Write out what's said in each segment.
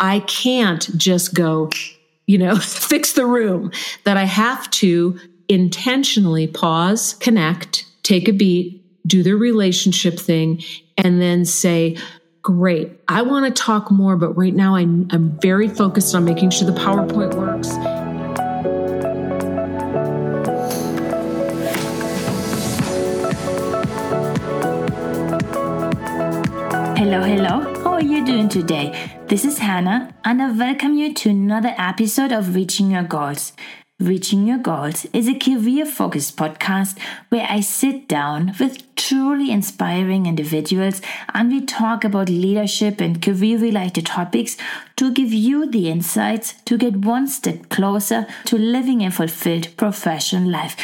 I can't just go, you know, fix the room, that I have to intentionally pause, connect, take a beat, do the relationship thing, and then say, Great. I want to talk more, but right now I'm, I'm very focused on making sure the PowerPoint works. Hello, hello. Are you doing today? This is Hannah, and I welcome you to another episode of Reaching Your Goals. Reaching Your Goals is a career focused podcast where I sit down with truly inspiring individuals and we talk about leadership and career related topics to give you the insights to get one step closer to living a fulfilled professional life.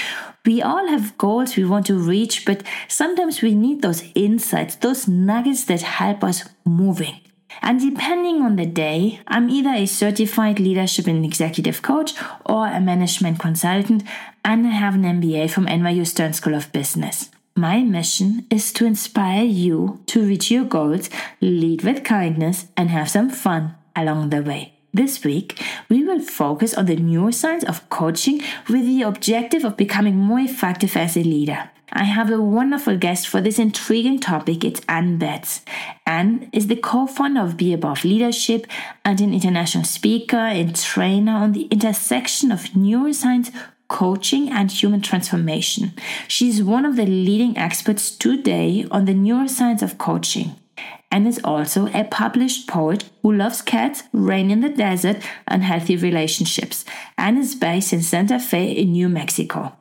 We all have goals we want to reach, but sometimes we need those insights, those nuggets that help us moving. And depending on the day, I'm either a certified leadership and executive coach or a management consultant, and I have an MBA from NYU Stern School of Business. My mission is to inspire you to reach your goals, lead with kindness, and have some fun along the way. This week, we will focus on the neuroscience of coaching with the objective of becoming more effective as a leader. I have a wonderful guest for this intriguing topic. It's Ann Betz. Ann is the co founder of BEabove Leadership and an international speaker and trainer on the intersection of neuroscience, coaching, and human transformation. She's one of the leading experts today on the neuroscience of coaching and is also a published poet who loves cats, rain in the desert, and healthy relationships, and is based in Santa Fe in New Mexico.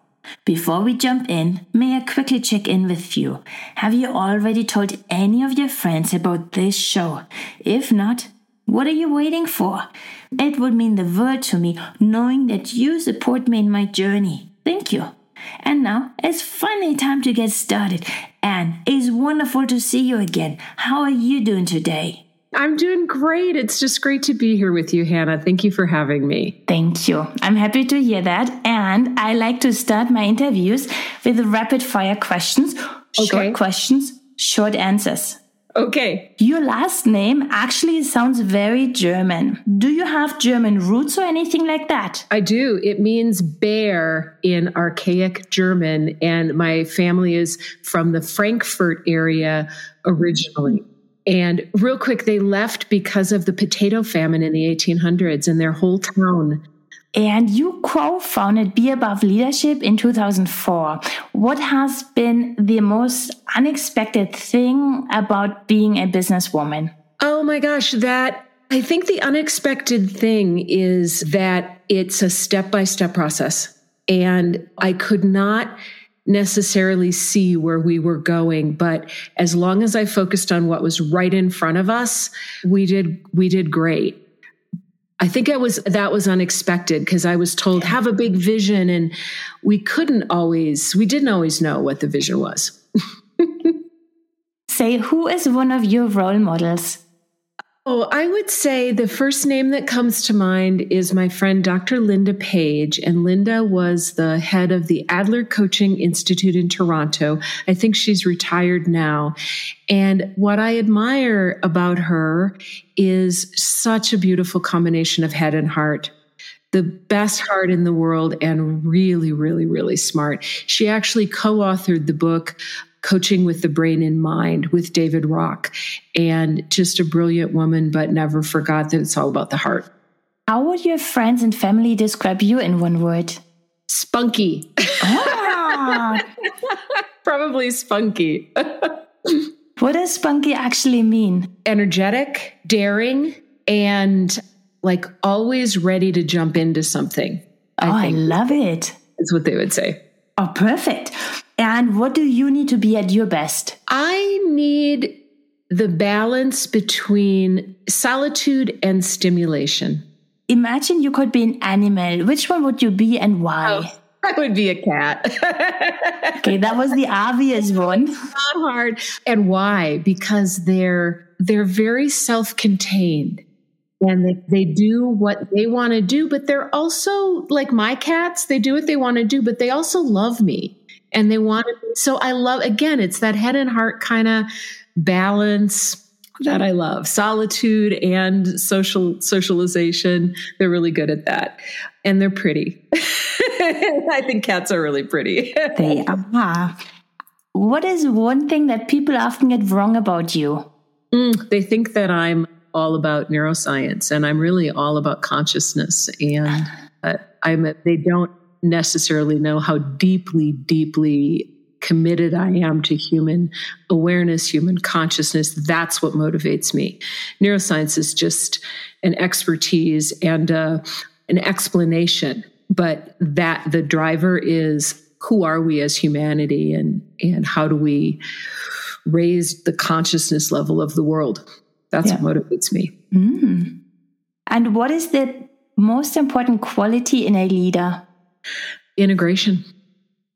Before we jump in, may I quickly check in with you? Have you already told any of your friends about this show? If not, what are you waiting for? It would mean the world to me knowing that you support me in my journey. Thank you. And now it's finally time to get started. And it's wonderful to see you again. How are you doing today? I'm doing great. It's just great to be here with you, Hannah. Thank you for having me. Thank you. I'm happy to hear that. And I like to start my interviews with rapid fire questions, okay. short questions, short answers. Okay. Your last name actually sounds very German. Do you have German roots or anything like that? I do. It means bear in archaic German, and my family is from the Frankfurt area originally. And real quick, they left because of the potato famine in the 1800s, and their whole town. And you co founded BEabove Leadership in 2004. What has been the most unexpected thing about being a businesswoman? Oh my gosh, that I think the unexpected thing is that it's a step by step process. And I could not necessarily see where we were going but as long as i focused on what was right in front of us we did we did great i think it was that was unexpected because i was told have a big vision and we couldn't always we didn't always know what the vision was. Say who is one of your role models Oh, I would say the first name that comes to mind is my friend Dr. Linda Page. And Linda was the head of the Adler Coaching Institute in Toronto. I think she's retired now. And what I admire about her is such a beautiful combination of head and heart the best heart in the world and really, really, really smart. She actually co authored the book Coaching with the Brain in Mind with David Rock. And just a brilliant woman, but never forgot that it's all about the heart. How would your friends and family describe you in one word? Spunky. Ah. Probably spunky. what does spunky actually mean? Energetic, daring, and like always ready to jump into something. I oh, I love it. Is what they would say. Oh, perfect. And what do you need to be at your best? I need the balance between solitude and stimulation. Imagine you could be an animal. Which one would you be and why? Oh, I would be a cat. okay, that was the obvious one. Not hard. And why? Because they're they're very self-contained and they, they do what they want to do, but they're also like my cats, they do what they want to do, but they also love me and they want to. So I love, again, it's that head and heart kind of balance. that I love. Solitude and social socialization. They're really good at that. And they're pretty. I think cats are really pretty. they are. What is one thing that people often get wrong about you? Mm, they think that I'm all about neuroscience and I'm really all about consciousness. And uh, I'm, they don't necessarily know how deeply, deeply committed I am to human awareness, human consciousness. That's what motivates me. Neuroscience is just an expertise and uh, an explanation, but that the driver is who are we as humanity and and how do we raise the consciousness level of the world that's yeah. what motivates me mm. and what is the most important quality in a leader integration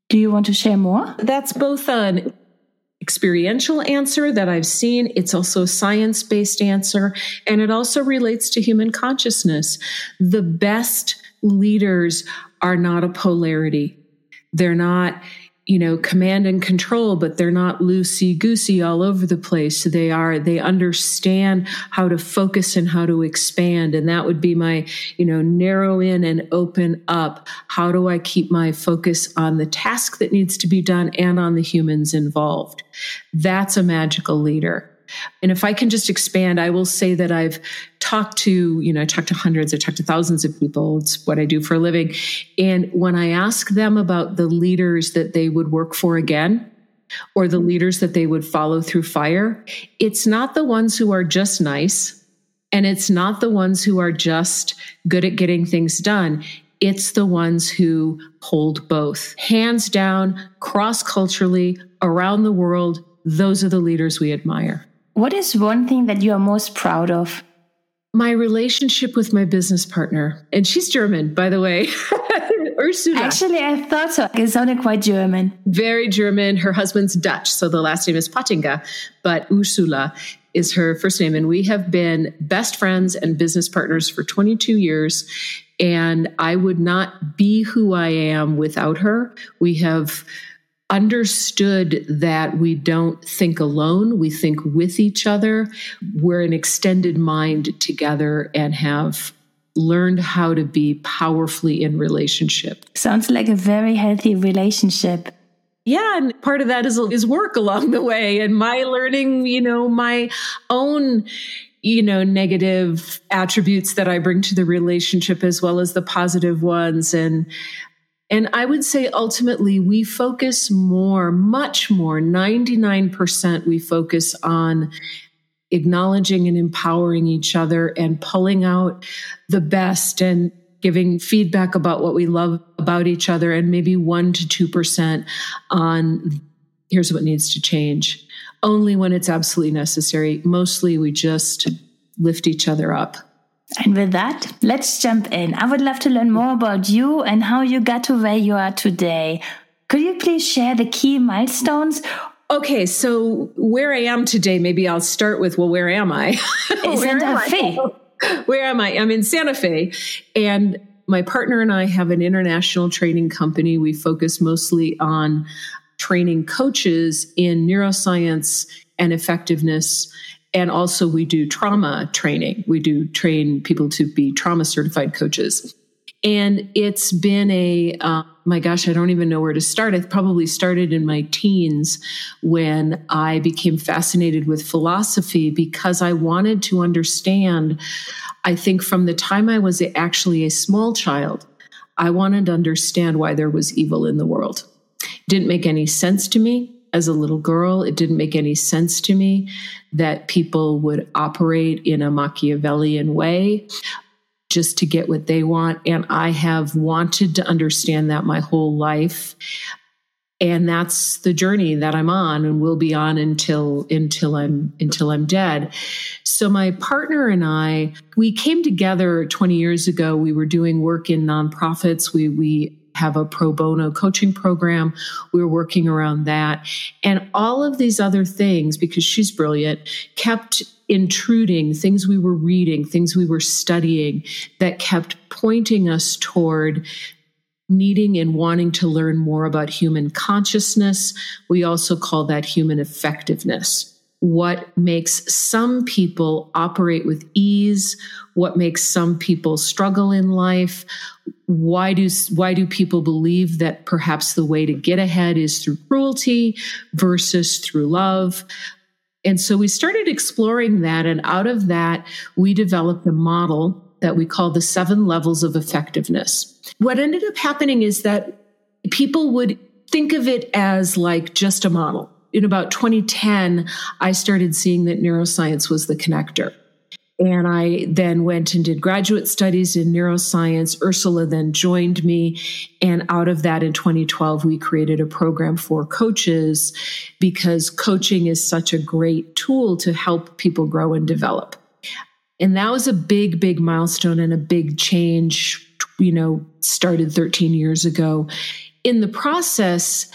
do you want to share more that's both an experiential answer that I've seen. It's also a science based answer, and it also relates to human consciousness. The best leaders are not a polarity. They're not, you know, command and control, but they're not loosey goosey all over the place. They are, they understand how to focus and how to expand. And that would be my, you know, narrow in and open up. How do I keep my focus on the task that needs to be done and on the humans involved? That's a magical leader. And if I can just expand, I will say that I've talked to, you know, I talked to hundreds, I talked to thousands of people. It's what I do for a living. And when I ask them about the leaders that they would work for again, or the leaders that they would follow through fire, it's not the ones who are just nice. And it's not the ones who are just good at getting things done. It's the ones who hold both. Hands down, cross culturally, around the world, those are the leaders we admire. What is one thing that you are most proud of? My relationship with my business partner. And she's German, by the way. Ursula. Actually, I thought so. It sounded quite German. Very German. Her husband's Dutch, so the last name is Pottinga, but Ursula is her first name. And we have been best friends and business partners for 22 years. And I would not be who I am without her. We have understood that we don't think alone, we think with each other. We're an extended mind together and have learned how to be powerfully in relationship. Sounds like a very healthy relationship. Yeah, and part of that is is work along the way and my learning, you know, my own you know negative attributes that I bring to the relationship as well as the positive ones and and I would say ultimately we focus more, much more, 99% we focus on acknowledging and empowering each other and pulling out the best and giving feedback about what we love about each other and maybe 1 to 2% on here's what needs to change. Only when it's absolutely necessary. Mostly we just lift each other up. And with that, let's jump in. I would love to learn more about you and how you got to where you are today. Could you please share the key milestones? Okay, so where I am today, maybe I'll start with well, where am I? where Santa Fe. Where am I? I'm in Santa Fe. And my partner and I have an international training company. We focus mostly on training coaches in neuroscience and effectiveness and also, we do trauma training. We do train people to be trauma certified coaches. And it's been a, uh, my gosh, I don't even know where to start. I probably started in my teens when I became fascinated with philosophy because I wanted to understand. I think from the time I was actually a small child, I wanted to understand why there was evil in the world. didn't make any sense to me as a little girl. It didn't make any sense to me that people would operate in a Machiavellian way just to get what they want. And I have wanted to understand that my whole life. And that's the journey that I'm on and will be on until until I'm until I'm dead. So my partner and I, we came together 20 years ago. We were doing work in nonprofits. We we have a pro bono coaching program. We were working around that. And all of these other things, because she's brilliant, kept intruding things we were reading, things we were studying that kept pointing us toward needing and wanting to learn more about human consciousness. We also call that human effectiveness. What makes some people operate with ease, what makes some people struggle in life. Why do, why do people believe that perhaps the way to get ahead is through cruelty versus through love? And so we started exploring that. And out of that, we developed a model that we call the seven levels of effectiveness. What ended up happening is that people would think of it as like just a model. In about 2010, I started seeing that neuroscience was the connector. And I then went and did graduate studies in neuroscience. Ursula then joined me. And out of that, in 2012, we created a program for coaches because coaching is such a great tool to help people grow and develop. And that was a big, big milestone and a big change, you know, started 13 years ago. In the process,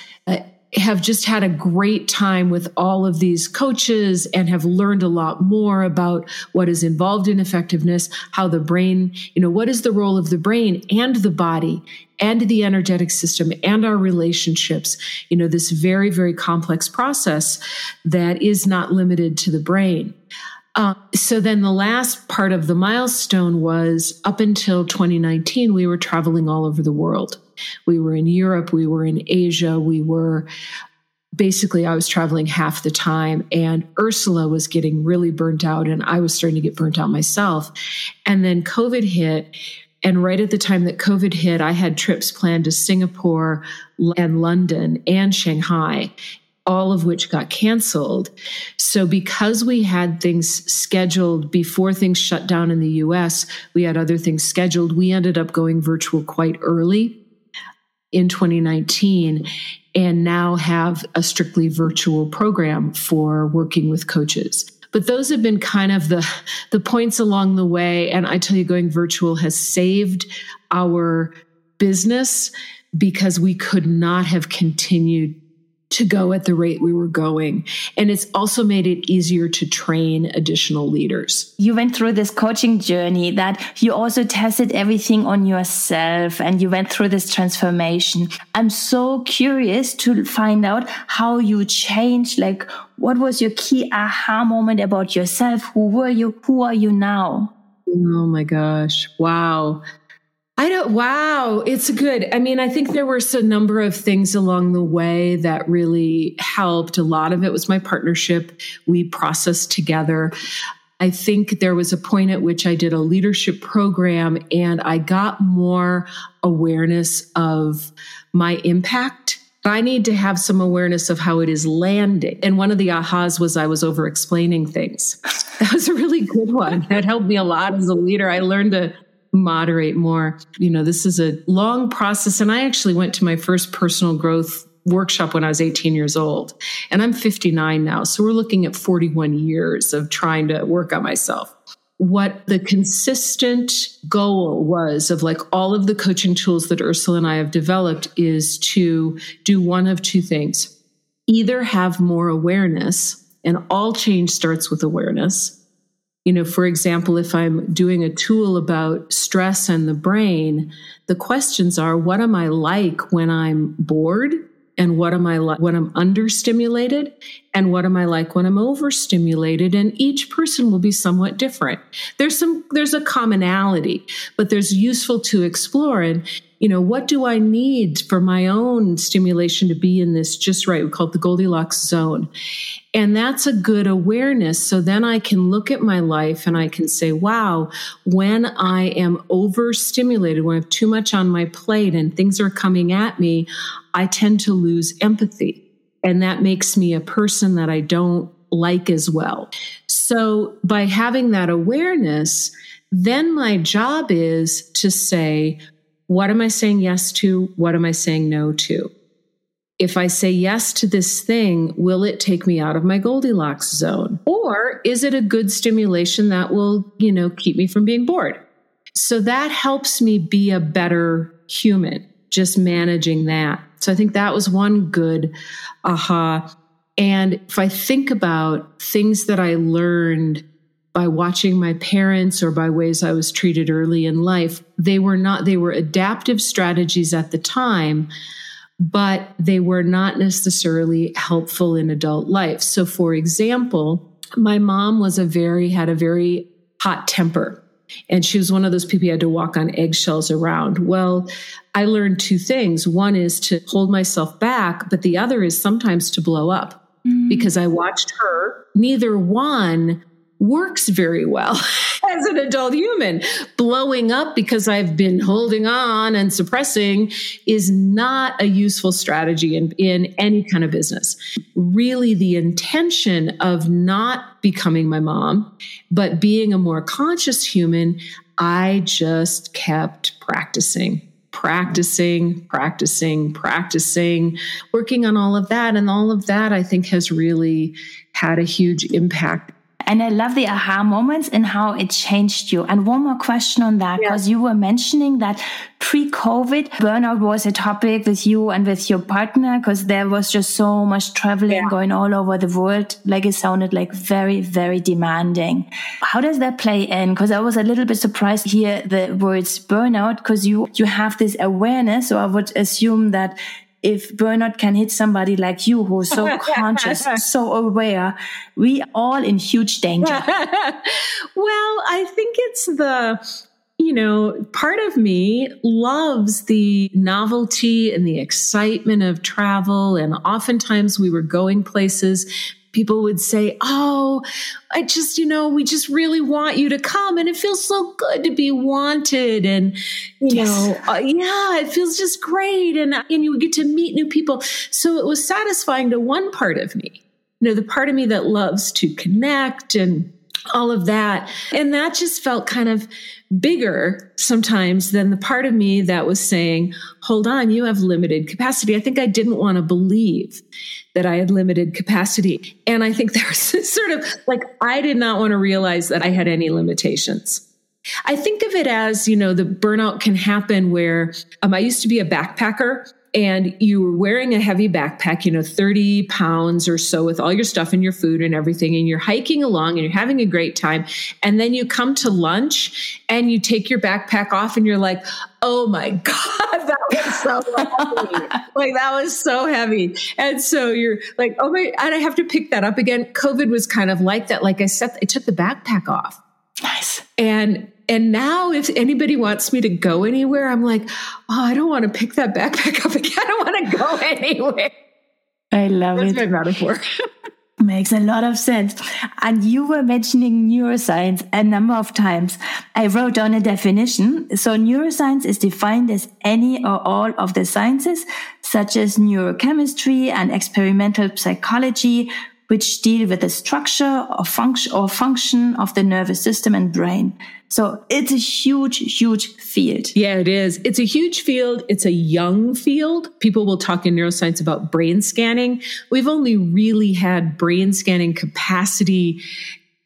have just had a great time with all of these coaches and have learned a lot more about what is involved in effectiveness, how the brain, you know, what is the role of the brain and the body and the energetic system and our relationships, you know, this very, very complex process that is not limited to the brain. Uh, so then the last part of the milestone was up until 2019, we were traveling all over the world. We were in Europe, we were in Asia, we were basically, I was traveling half the time, and Ursula was getting really burnt out, and I was starting to get burnt out myself. And then COVID hit. And right at the time that COVID hit, I had trips planned to Singapore and London and Shanghai all of which got canceled. So, because we had things scheduled before things shut down in the US, we had other things scheduled. We ended up going virtual quite early in 2019 and now have a strictly virtual program for working with coaches. But those have been kind of the, the points along the way. And I tell you, going virtual has saved our business because we could not have continued to go at the rate we were going. And it's also made it easier to train additional leaders. You went through this coaching journey that you also tested everything on yourself and you went through this transformation. I'm so curious to find out how you changed. Like, what was your key aha moment about yourself? Who were you? Who are you now? Oh my gosh. Wow. I don't, wow, it's good. I mean, I think there were a number of things along the way that really helped. A lot of it was my partnership. We processed together. I think there was a point at which I did a leadership program and I got more awareness of my impact. I need to have some awareness of how it is landing. And one of the ahas was I was over explaining things. That was a really good one. That helped me a lot as a leader. I learned to moderate more. You know, this is a long process. And I actually went to my first personal growth workshop when I was 18 years old. And I'm 59 now. So we're looking at 41 years of trying to work on myself. What the consistent goal was of like all of the coaching tools that Ursula and I have developed is to do one of two things either have more awareness, and all change starts with awareness you know, for example, if I'm doing a tool about stress and the brain, the questions are what am I like when I'm bored? And what am I like when I'm understimulated? And what am I like when I'm overstimulated? And each person will be somewhat different. There's some, there's a commonality, but there's useful to explore. And you know, what do I need for my own stimulation to be in this just right? We call it the Goldilocks zone. And that's a good awareness. So then I can look at my life and I can say, wow, when I am overstimulated, when I have too much on my plate and things are coming at me, I tend to lose empathy. And that makes me a person that I don't like as well. So by having that awareness, then my job is to say, what am I saying yes to? What am I saying no to? If I say yes to this thing, will it take me out of my Goldilocks zone? Or is it a good stimulation that will, you know, keep me from being bored? So that helps me be a better human, just managing that. So I think that was one good aha. And if I think about things that I learned by watching my parents or by ways I was treated early in life. They were not, they were adaptive strategies at the time, but they were not necessarily helpful in adult life. So, for example, my mom was a very, had a very hot temper. And she was one of those people you had to walk on eggshells around. Well, I learned two things. One is to hold myself back, but the other is sometimes to blow up mm. because I watched her. Neither one works very well as an adult human. Blowing up because I've been holding on and suppressing is not a useful strategy in, in any kind of business. Really, the intention of not becoming my mom, but being a more conscious human, I just kept practicing practicing, practicing, practicing, working on all of that. And all of that, I think, has really had a huge impact and I love the aha moments and how it changed you. And one more question on that, because you were mentioning that pre COVID, burnout was a topic with you and with your partner, because there was just so much traveling yeah. going all over the world. Like it sounded like very, very demanding. How does that play in? Because I was a little bit surprised to hear the words burnout, because you, you have this awareness. So I would assume that if burnout can hit somebody like you who's so conscious, so aware, we all in huge danger. well, I think it's the you know, part of me loves the novelty and the excitement of travel. And oftentimes we were going places people would say, Oh, I just, you know, we just really want you to come. And it feels so good to be wanted. And, you yes. know, uh, yeah, it feels just great. And, and you get to meet new people. So it was satisfying to one part of me, you know, the part of me that loves to connect and all of that. And that just felt kind of bigger sometimes than the part of me that was saying, hold on, you have limited capacity. I think I didn't want to believe that I had limited capacity. And I think there was sort of like, I did not want to realize that I had any limitations. I think of it as, you know, the burnout can happen where um, I used to be a backpacker and you were wearing a heavy backpack, you know, 30 pounds or so with all your stuff and your food and everything, and you're hiking along and you're having a great time. And then you come to lunch and you take your backpack off and you're like, oh my God, that was so heavy. like that was so heavy. And so you're like, oh my, and I have to pick that up again. COVID was kind of like that. Like I said, I took the backpack off. Nice. And and now if anybody wants me to go anywhere, I'm like, oh, I don't want to pick that backpack up again. I don't want to go anywhere. I love That's it. That's my metaphor. Makes a lot of sense. And you were mentioning neuroscience a number of times. I wrote down a definition. So neuroscience is defined as any or all of the sciences, such as neurochemistry and experimental psychology, which deal with the structure or function or function of the nervous system and brain. So it's a huge, huge field. Yeah, it is. It's a huge field. It's a young field. People will talk in neuroscience about brain scanning. We've only really had brain scanning capacity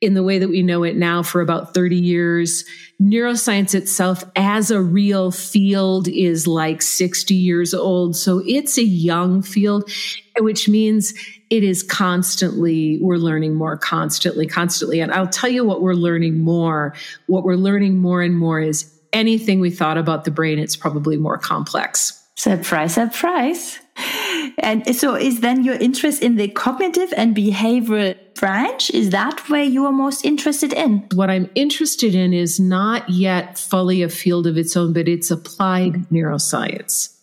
in the way that we know it now for about 30 years. Neuroscience itself as a real field is like 60 years old. So it's a young field, which means it is constantly, we're learning more constantly, constantly. And I'll tell you what we're learning more. What we're learning more and more is anything we thought about the brain, it's probably more complex. Surprise, surprise. And so is then your interest in the cognitive and behavioral branch? Is that where you are most interested in? What I'm interested in is not yet fully a field of its own, but it's applied neuroscience.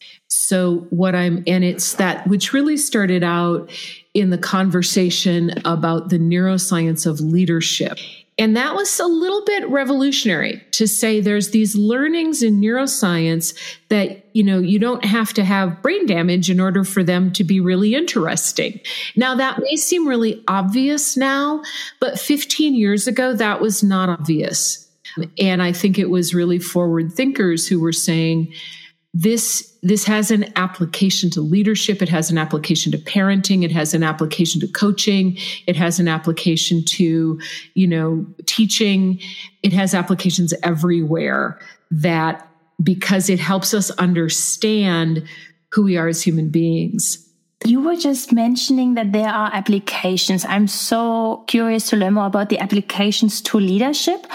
So what I'm, and it's that which really started out in the conversation about the neuroscience of leadership. And that was a little bit revolutionary to say there's these learnings in neuroscience that, you know, you don't have to have brain damage in order for them to be really interesting. Now, that may seem really obvious now, but 15 years ago, that was not obvious. And I think it was really forward thinkers who were saying, this this has an application to leadership. It has an application to parenting. It has an application to coaching. It has an application to you know teaching. It has applications everywhere that because it helps us understand who we are as human beings. You were just mentioning that there are applications. I'm so curious to learn more about the applications to leadership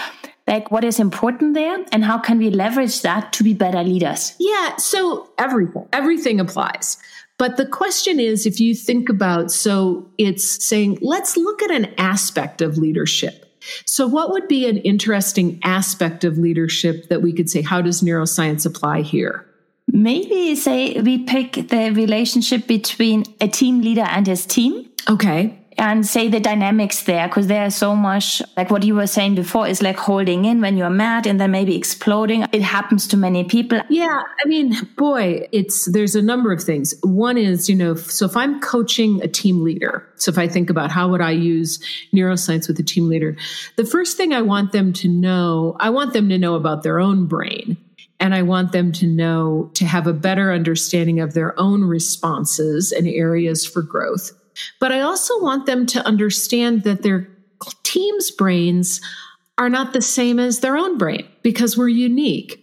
like what is important there and how can we leverage that to be better leaders yeah so everything everything applies But the question is if you think about, so it's saying, let's look at an aspect of leadership. So, what would be an interesting aspect of leadership that we could say, how does neuroscience apply here? Maybe say we pick the relationship between a team leader and his team. Okay and say the dynamics there because there's so much like what you were saying before is like holding in when you're mad and then maybe exploding. It happens to many people. Yeah i mean boy it's there's a number of things. One is you know so if i'm coaching a team leader so if i think about how would i use neuroscience with a team leader the first thing i want them to know i want them to know about their own brain. And I want them to know to have a better understanding of their own responses and areas for growth. But I also want them to understand that their team's brains are not the same as their own brain because we're unique.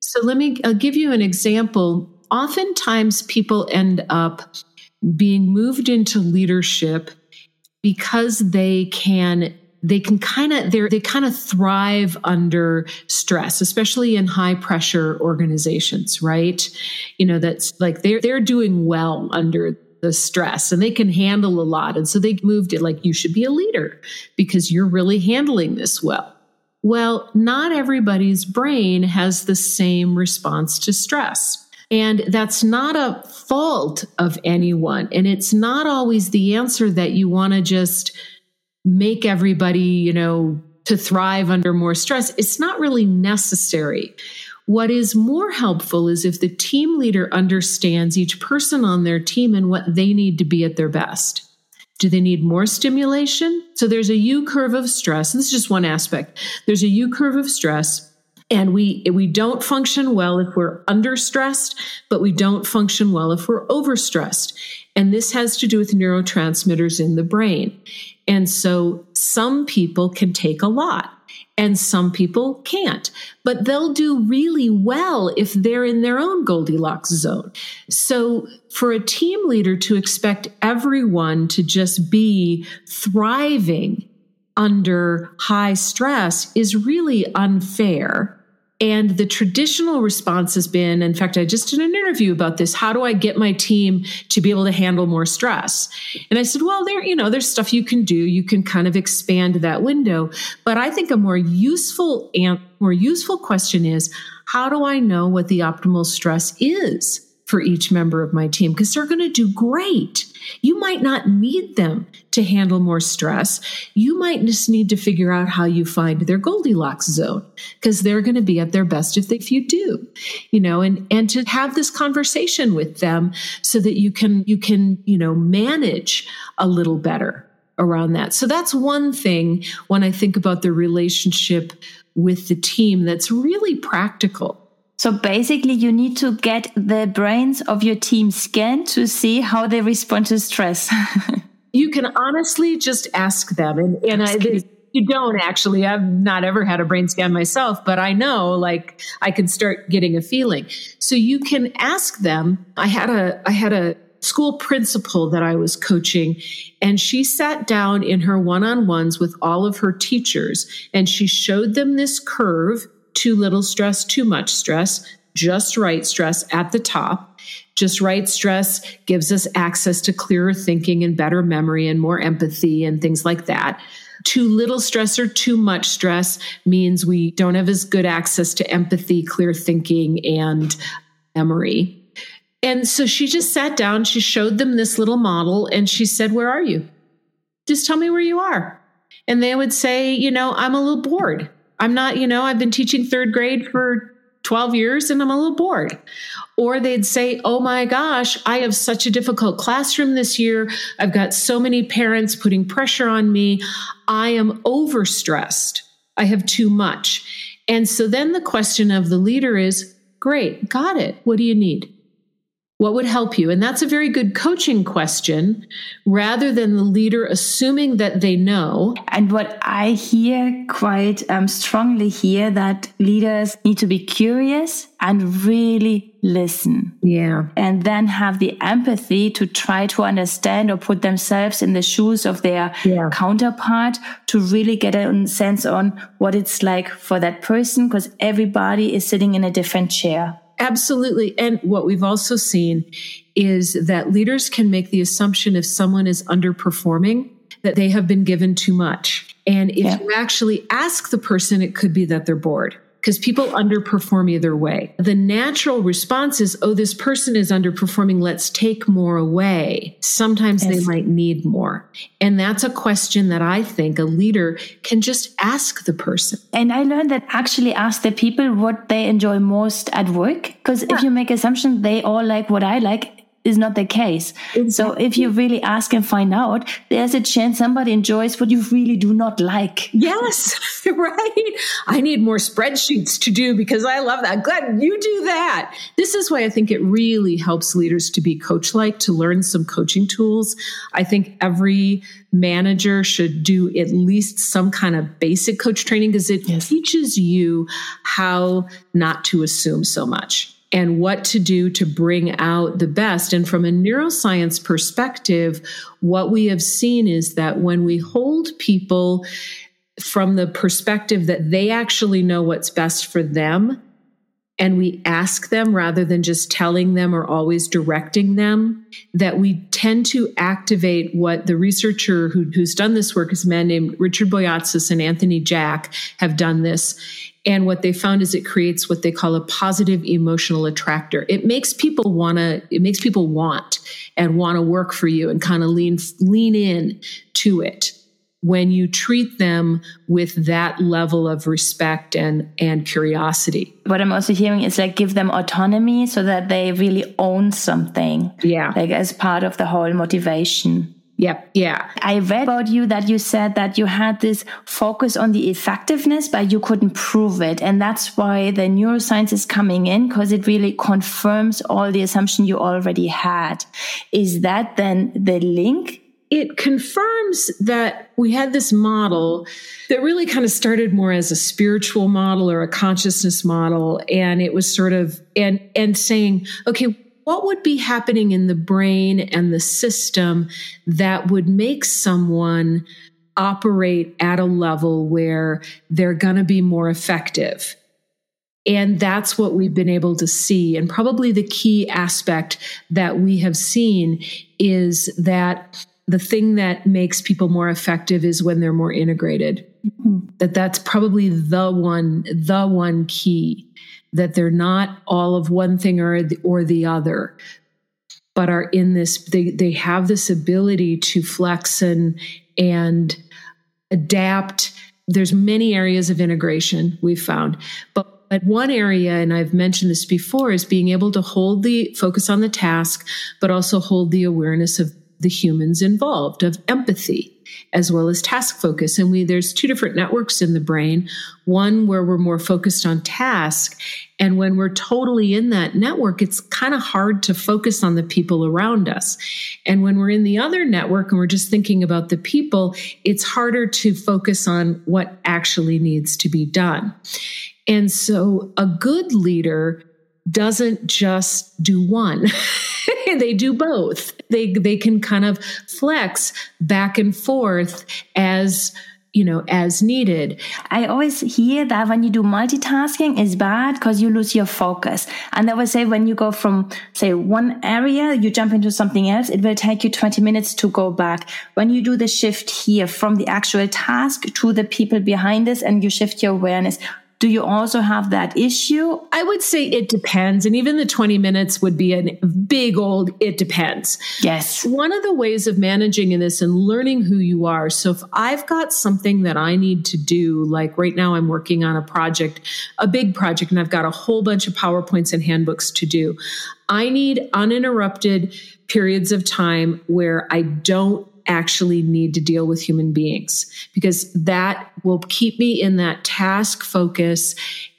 So let me I'll give you an example. Oftentimes people end up being moved into leadership because they can they can kind of they they kind of thrive under stress especially in high pressure organizations right you know that's like they're they're doing well under the stress and they can handle a lot. And so they moved it like, you should be a leader because you're really handling this well. Well, not everybody's brain has the same response to stress. And that's not a fault of anyone. And it's not always the answer that you want to just make everybody, you know, to thrive under more stress. It's not really necessary. What is more helpful is if the team leader understands each person on their team and what they need to be at their best. Do they need more stimulation? So there's a U curve of stress. This is just one aspect. There's a U curve of stress and we we don't function well if we're under stressed, but we don't function well if we're overstressed. And this has to do with neurotransmitters in the brain. And so some people can take a lot and some people can't. But they'll do really well if they're in their own Goldilocks zone. So for a team leader to expect everyone to just be thriving under high stress is really unfair and the traditional response has been, in fact, I just did an interview about this. How do I get my team to be able to handle more stress? And I said, well, there, you know, there's stuff you can do. You can kind of expand that window. But I think a more useful and more useful question is, how do I know what the optimal stress is? For each member of my team because they're going to do great. You might not need them to handle more stress. You might just need to figure out how you find their Goldilocks zone because they're going to be at their best if, if you do, you know, and, and to have this conversation with them so that you can, you can, you know, manage a little better around that. So that's one thing when I think about the relationship with the team that's really practical so basically, you need to get the brains of your team scanned to see how they respond to stress. you can honestly just ask them. And, and I, you don't actually. I've not ever had a brain scan myself, but I know like I can start getting a feeling. So you can ask them. I had a, I had a, school principal that I was coaching, and she sat down in her one on ones with all of her teachers and she showed them this curve too little stress, too much stress, just right stress at the top. Just right stress gives us access to clearer thinking and better memory and more empathy and things like that. Too little stress or too much stress means we don't have as good access to empathy, clear thinking, and memory. And so she just sat down, she showed them this little model, and she said, Where are you? Just tell me where you are. And they would say, You know, I'm a little bored. I'm not, you know, I've been teaching third grade for 12 years and I'm a little bored. Or they'd say, Oh my gosh, I have such a difficult classroom this year. I've got so many parents putting pressure on me. I am overstressed. I have too much. And so then the question of the leader is, Great, got it. What do you need? What would help you? And that's a very good coaching question rather than the leader assuming that they know. And what I hear quite um, strongly here that leaders need to be curious and really listen. Yeah. And then have the empathy to try to understand or put themselves in the shoes of their yeah. counterpart to really get a sense on what it's like for that person because everybody is sitting in a different chair. Absolutely. And what we've also seen is that leaders can make the assumption if someone is underperforming that they have been given too much. And if yeah. you actually ask the person, it could be that they're bored because people underperform either way. The natural response is, oh, this person is underperforming. Let's take more away. Sometimes yes. they might need more. And that's a question that I think a leader can just ask the person. And I learned that actually ask the people what they enjoy most at work. Because yeah. if you make assumptions they all like what I like, is not the case. Exactly. So if you really ask and find out, there's a chance somebody enjoys what you really do not like. Yes, right. I need more spreadsheets to do because I love that. Glad you do that. This is why I think it really helps leaders to be coach like, to learn some coaching tools. I think every manager should do at least some kind of basic coach training because it yes. teaches you how not to assume so much and what to do to bring out the best. And from a neuroscience perspective, what we have seen is that when we hold people from the perspective that they actually know what's best for them, and we ask them rather than just telling them or always directing them, that we tend to activate what the researcher who, who's done this work is a man named Richard Boyatzis and Anthony Jack have done this and what they found is it creates what they call a positive emotional attractor. It makes people want to, it makes people want and want to work for you and kind of lean, lean in to it when you treat them with that level of respect and, and curiosity. What I'm also hearing is like give them autonomy so that they really own something. Yeah. Like as part of the whole motivation. Yep. Yeah. I read about you that you said that you had this focus on the effectiveness, but you couldn't prove it. And that's why the neuroscience is coming in because it really confirms all the assumption you already had. Is that then the link? It confirms that we had this model that really kind of started more as a spiritual model or a consciousness model. And it was sort of, and, and saying, okay, what would be happening in the brain and the system that would make someone operate at a level where they're going to be more effective? And that's what we've been able to see. And probably the key aspect that we have seen is that the thing that makes people more effective is when they're more integrated. Mm-hmm. That that's probably the one, the one key that they're not all of one thing or the, or the other but are in this they they have this ability to flex and and adapt there's many areas of integration we've found but but one area, and I've mentioned this before, is being able to hold the focus on the task, but also hold the awareness of the humans involved, of empathy as well as task focus. And we, there's two different networks in the brain. One where we're more focused on task. And when we're totally in that network, it's kind of hard to focus on the people around us. And when we're in the other network and we're just thinking about the people, it's harder to focus on what actually needs to be done. And so a good leader doesn't just do one. they do both. They they can kind of flex back and forth as you know as needed i always hear that when you do multitasking is bad because you lose your focus and i would say when you go from say one area you jump into something else it will take you 20 minutes to go back when you do the shift here from the actual task to the people behind this and you shift your awareness do you also have that issue? I would say it depends. And even the 20 minutes would be a big old it depends. Yes. One of the ways of managing in this and learning who you are. So if I've got something that I need to do, like right now I'm working on a project, a big project, and I've got a whole bunch of PowerPoints and handbooks to do. I need uninterrupted periods of time where I don't actually need to deal with human beings because that will keep me in that task focus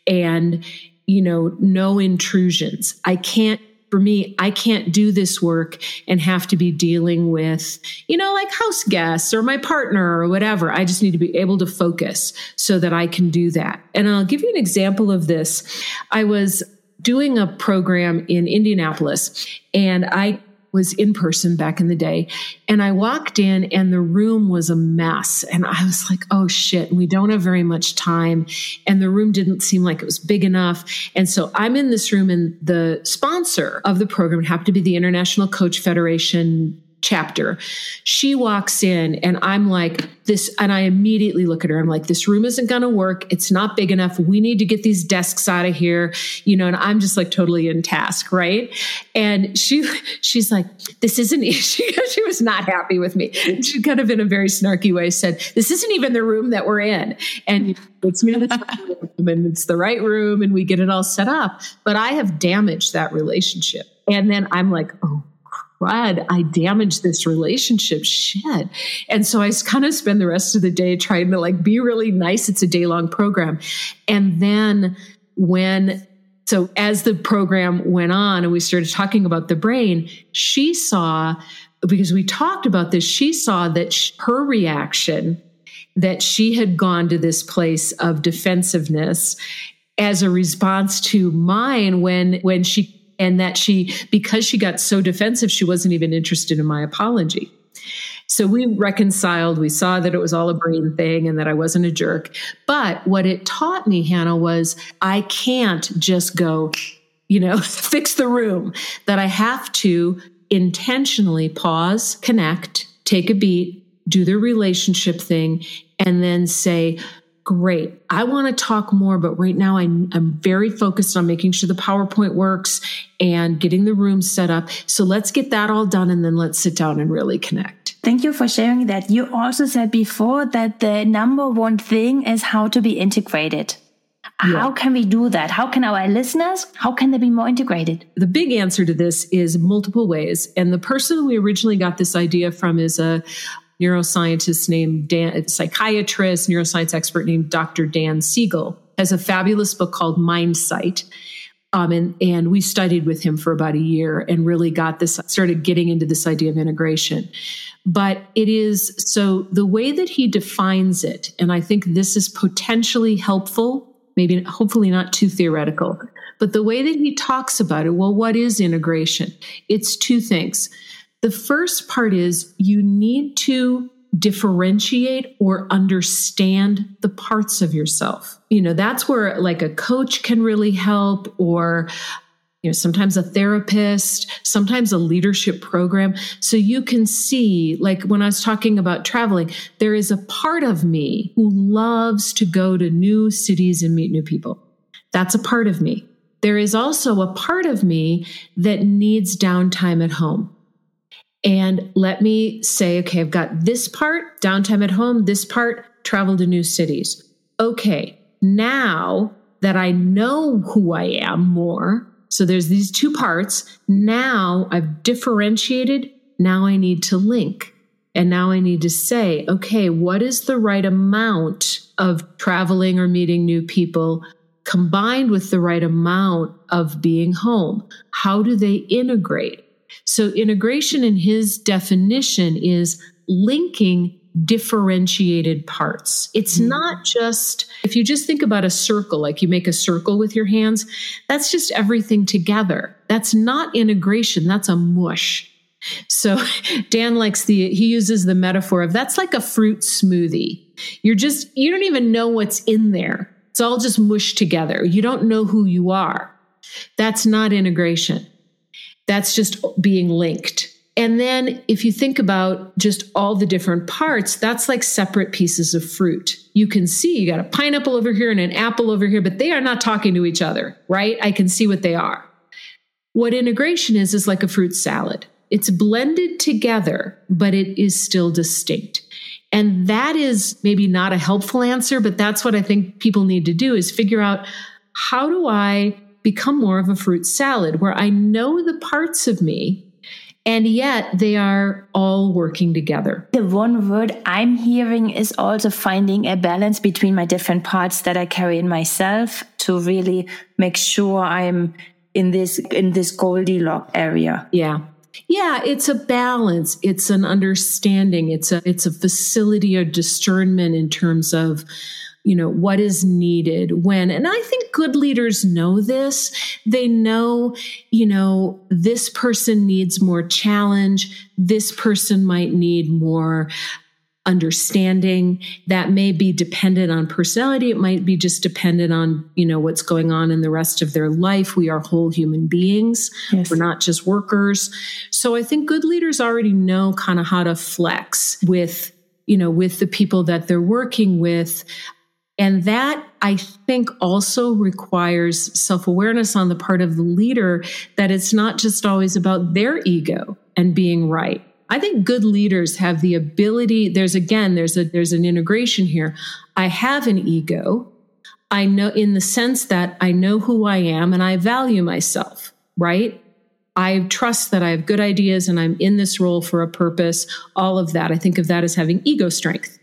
and you know no intrusions. I can't for me i can't do this work and have to be dealing with you know like house guests or my partner or whatever. I just need to be able to focus so that i can do that. And i'll give you an example of this. I was doing a program in indianapolis and i was in person back in the day. And I walked in and the room was a mess. And I was like, oh shit, we don't have very much time. And the room didn't seem like it was big enough. And so I'm in this room and the sponsor of the program happened to be the International Coach Federation chapter. She walks in and I'm like, this, and I immediately look at her. I'm like, this room isn't going to work. It's not big enough. We need to get these desks out of here, you know, and I'm just like totally in task. Right. And she, she's like, this isn't, she, she was not happy with me. She kind of in a very snarky way said, this isn't even the room that we're in. And it's me and it's the right room and we get it all set up. But I have damaged that relationship. And then I'm like, oh crud, I damaged this relationship. Shit. And so I kind of spend the rest of the day trying to like be really nice. It's a day long program. And then when so as the program went on and we started talking about the brain, she saw, because we talked about this, she saw that her reaction, that she had gone to this place of defensiveness as a response to mine when when she and that she, because she got so defensive, she wasn't even interested in my apology. So we reconciled. We saw that it was all a brain thing and that I wasn't a jerk. But what it taught me, Hannah, was I can't just go, you know, fix the room, that I have to intentionally pause, connect, take a beat, do the relationship thing, and then say, great. I want to talk more, but right now I'm, I'm very focused on making sure the PowerPoint works and getting the room set up. So let's get that all done and then let's sit down and really connect. Thank you for sharing that. You also said before that the number one thing is how to be integrated. Yeah. How can we do that? How can our listeners, how can they be more integrated? The big answer to this is multiple ways. And the person we originally got this idea from is a, neuroscientist named Dan, psychiatrist, neuroscience expert named Dr. Dan Siegel, has a fabulous book called Mindsight. Um, and, and we studied with him for about a year and really got this, started getting into this idea of integration. But it is so the way that he defines it, and I think this is potentially helpful, maybe hopefully not too theoretical, but the way that he talks about it, well, what is integration? It's two things. The first part is you need to differentiate or understand the parts of yourself. You know, that's where like a coach can really help or you know sometimes a therapist sometimes a leadership program. So you can see like when i was talking about traveling there is a part of me who loves to go to new cities and meet new people. That's a part of me. There is also a part of me that needs downtime at home and let me say, okay, I've got this part, downtime at home, this part, travel to new cities. Okay, now that I know who I am more, so there's these two parts. Now I've differentiated. Now I need to link. And now I need to say, okay, what is the right amount of traveling or meeting new people combined with the right amount of being home? How do they integrate? So integration in his definition is linking differentiated parts. It's mm. not just, if you just think about a circle, like you make a circle with your hands, that's just everything together. That's not integration, that's a mush. So Dan likes the, he uses the metaphor of that's like a fruit smoothie. You're just, you don't even know what's in there. It's all just mushed together. You don't know who you are. That's not integration. That's just being linked. And then if you think about just all the different parts, that's like separate pieces of fruit. You can see you got a pineapple over here and an apple over here, but they are not talking to each other, right? I can see what they are. What integration is, is like a fruit salad. It's blended together, but it is still distinct. And that is maybe not a helpful answer, but that's what I think people need to do is figure out how do I become more of a fruit salad where I know the parts of me and yet they are all working together. The one word I'm hearing is also finding a balance between my different parts that I carry in myself to really make sure I'm in this in this Goldilocks area. Yeah. Yeah, it's a balance. It's an understanding. It's a it's a facility of discernment in terms of you know, what is needed when. And I think good leaders know this. They know, you know, this person needs more challenge. This person might need more understanding that may be dependent on personality it might be just dependent on you know what's going on in the rest of their life we are whole human beings yes. we're not just workers so i think good leaders already know kind of how to flex with you know with the people that they're working with and that I think also requires self awareness on the part of the leader that it's not just always about their ego and being right. I think good leaders have the ability. There's again, there's a, there's an integration here. I have an ego. I know in the sense that I know who I am and I value myself, right? I trust that I have good ideas and I'm in this role for a purpose. All of that. I think of that as having ego strength,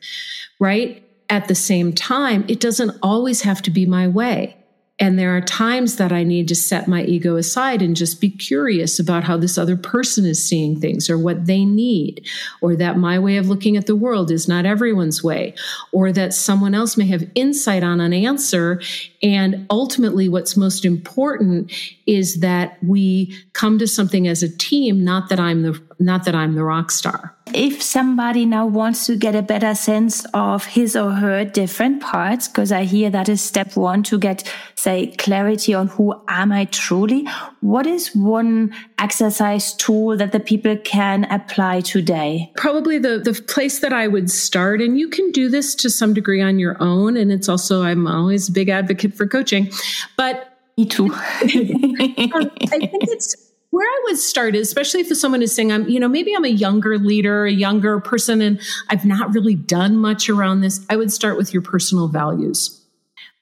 right? At the same time, it doesn't always have to be my way. And there are times that I need to set my ego aside and just be curious about how this other person is seeing things or what they need, or that my way of looking at the world is not everyone's way, or that someone else may have insight on an answer. And ultimately, what's most important is that we come to something as a team, not that I'm the, not that I'm the rock star if somebody now wants to get a better sense of his or her different parts, because I hear that is step one to get, say, clarity on who am I truly, what is one exercise tool that the people can apply today? Probably the, the place that I would start, and you can do this to some degree on your own. And it's also, I'm always a big advocate for coaching, but me too. I think it's where I would start especially if someone is saying, I'm, you know, maybe I'm a younger leader, a younger person, and I've not really done much around this. I would start with your personal values.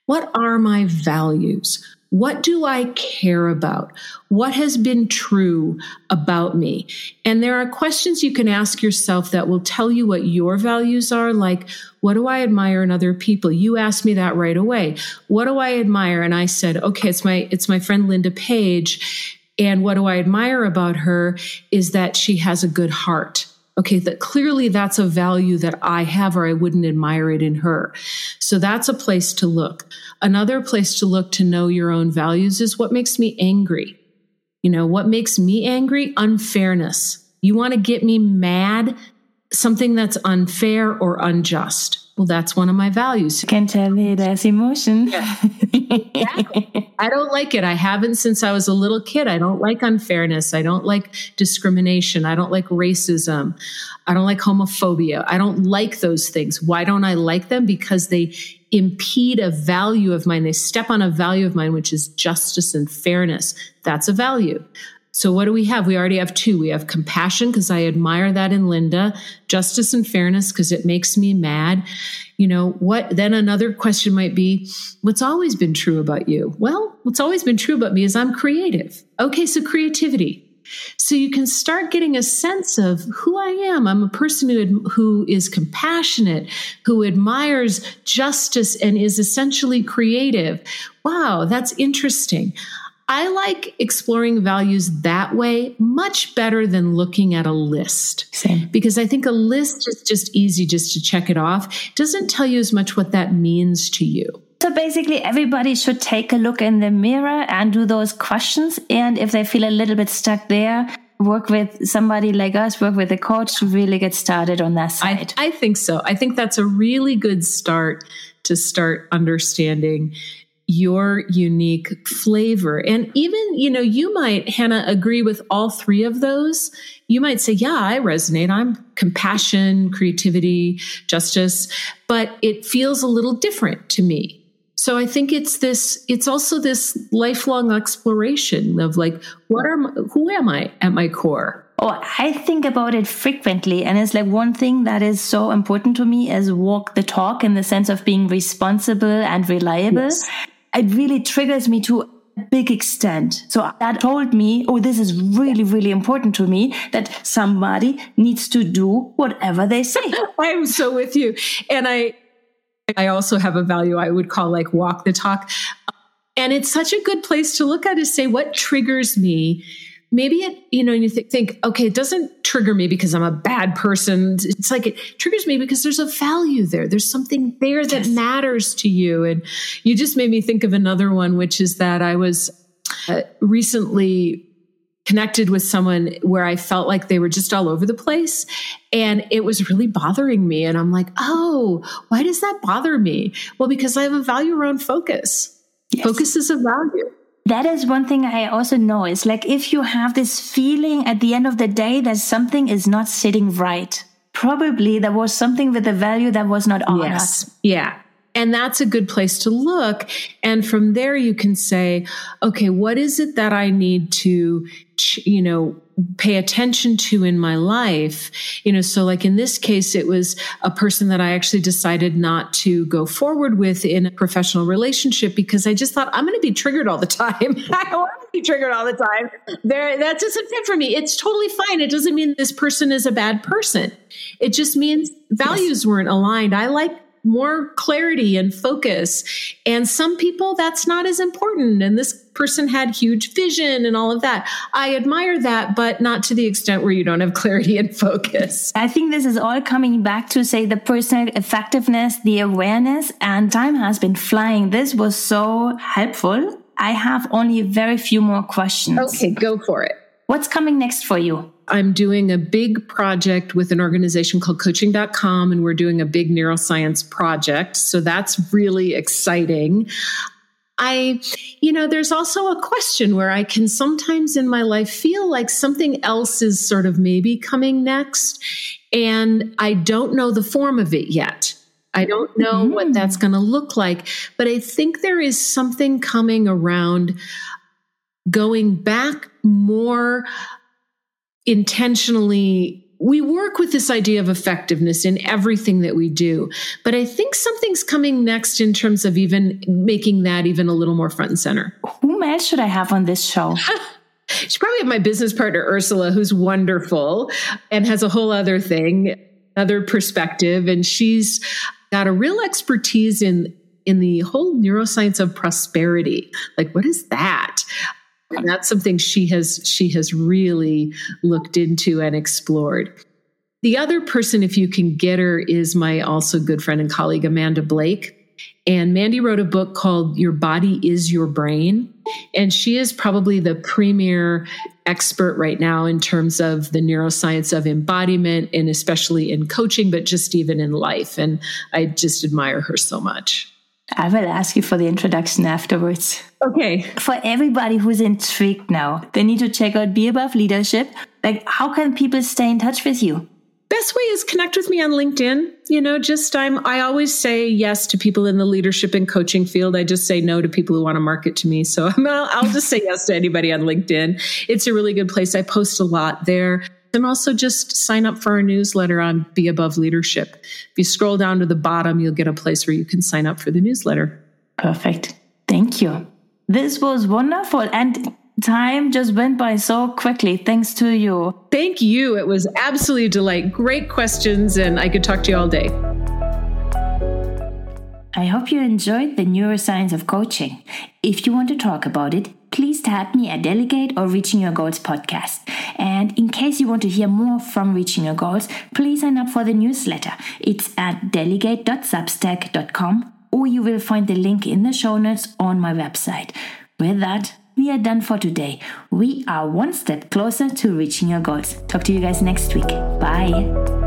What are my values? What do I care about? What has been true about me? And there are questions you can ask yourself that will tell you what your values are. Like, what do I admire in other people? You asked me that right away. What do I admire? And I said, okay, it's my, it's my friend Linda Page and what do I admire about her is that she has a good heart. Okay, that clearly that's a value that I have or I wouldn't admire it in her. So that's a place to look. Another place to look to know your own values is what makes me angry. You know, what makes me angry? Unfairness. You want to get me mad? Something that's unfair or unjust. Well, that's one of my values. Can tell me there's emotion. Yeah. exactly. I don't like it. I haven't since I was a little kid. I don't like unfairness. I don't like discrimination. I don't like racism. I don't like homophobia. I don't like those things. Why don't I like them? Because they impede a value of mine. They step on a value of mine, which is justice and fairness. That's a value. So what do we have? We already have two. We have compassion because I admire that in Linda, justice and fairness because it makes me mad. You know, what then another question might be, what's always been true about you? Well, what's always been true about me is I'm creative. Okay, so creativity. So you can start getting a sense of who I am. I'm a person who, who is compassionate, who admires justice and is essentially creative. Wow, that's interesting. I like exploring values that way much better than looking at a list. Same. Because I think a list is just easy just to check it off. It doesn't tell you as much what that means to you. So basically, everybody should take a look in the mirror and do those questions. And if they feel a little bit stuck there, work with somebody like us, work with a coach to really get started on that side. I, I think so. I think that's a really good start to start understanding your unique flavor. And even, you know, you might, Hannah, agree with all three of those. You might say, yeah, I resonate. I'm compassion, creativity, justice, but it feels a little different to me. So I think it's this, it's also this lifelong exploration of like, what are, my, who am I at my core? Oh, I think about it frequently. And it's like one thing that is so important to me is walk the talk in the sense of being responsible and reliable. Yes it really triggers me to a big extent. So that told me, oh, this is really, really important to me that somebody needs to do whatever they say. I'm so with you. And I, I also have a value I would call like walk the talk. And it's such a good place to look at is say, what triggers me maybe it, you know, you th- think, okay, it doesn't trigger me because I'm a bad person. It's like it triggers me because there's a value there. There's something there that yes. matters to you. And you just made me think of another one, which is that I was uh, recently connected with someone where I felt like they were just all over the place and it was really bothering me. And I'm like, oh, why does that bother me? Well, because I have a value around focus. Yes. Focus is a value. That is one thing I also know is like if you have this feeling at the end of the day that something is not sitting right, probably there was something with the value that was not honored. Yes. Yeah. And that's a good place to look. And from there, you can say, okay, what is it that I need to, you know, pay attention to in my life? You know, so like in this case, it was a person that I actually decided not to go forward with in a professional relationship because I just thought I'm going to be triggered all the time. I don't want to be triggered all the time. There, that doesn't fit for me. It's totally fine. It doesn't mean this person is a bad person. It just means values yes. weren't aligned. I like more clarity and focus. And some people that's not as important. And this person had huge vision and all of that. I admire that, but not to the extent where you don't have clarity and focus. I think this is all coming back to say the personal effectiveness, the awareness, and time has been flying. This was so helpful. I have only very few more questions. Okay, go for it. What's coming next for you? I'm doing a big project with an organization called coaching.com, and we're doing a big neuroscience project. So that's really exciting. I, you know, there's also a question where I can sometimes in my life feel like something else is sort of maybe coming next, and I don't know the form of it yet. I don't know mm-hmm. what that's going to look like, but I think there is something coming around going back more intentionally we work with this idea of effectiveness in everything that we do. But I think something's coming next in terms of even making that even a little more front and center. Who else should I have on this show? She probably have my business partner, Ursula, who's wonderful and has a whole other thing, other perspective. And she's got a real expertise in in the whole neuroscience of prosperity. Like, what is that? And that's something she has she has really looked into and explored. The other person, if you can get her, is my also good friend and colleague, Amanda Blake. And Mandy wrote a book called Your Body is Your Brain. And she is probably the premier expert right now in terms of the neuroscience of embodiment and especially in coaching, but just even in life. And I just admire her so much. I will ask you for the introduction afterwards. Okay. For everybody who's intrigued now, they need to check out BEabove Leadership. Like, how can people stay in touch with you? Best way is connect with me on LinkedIn. You know, just I'm I always say yes to people in the leadership and coaching field. I just say no to people who want to market to me. So i I'll just say yes to anybody on LinkedIn. It's a really good place. I post a lot there. And also just sign up for our newsletter on BEabove Leadership. If you scroll down to the bottom, you'll get a place where you can sign up for the newsletter. Perfect. Thank you. This was wonderful. And time just went by so quickly thanks to you. Thank you. It was absolutely a delight. Great questions, and I could talk to you all day. I hope you enjoyed the neuroscience of coaching. If you want to talk about it, please tag me at Delygate or Reaching Your Goals podcast. And in case you want to hear more from Reaching Your Goals, please sign up for the newsletter. It's at delygate.substack.com or you will find the link in the show notes on my website. With that, we are done for today. We are one step closer to reaching your goals. Talk to you guys next week. Bye.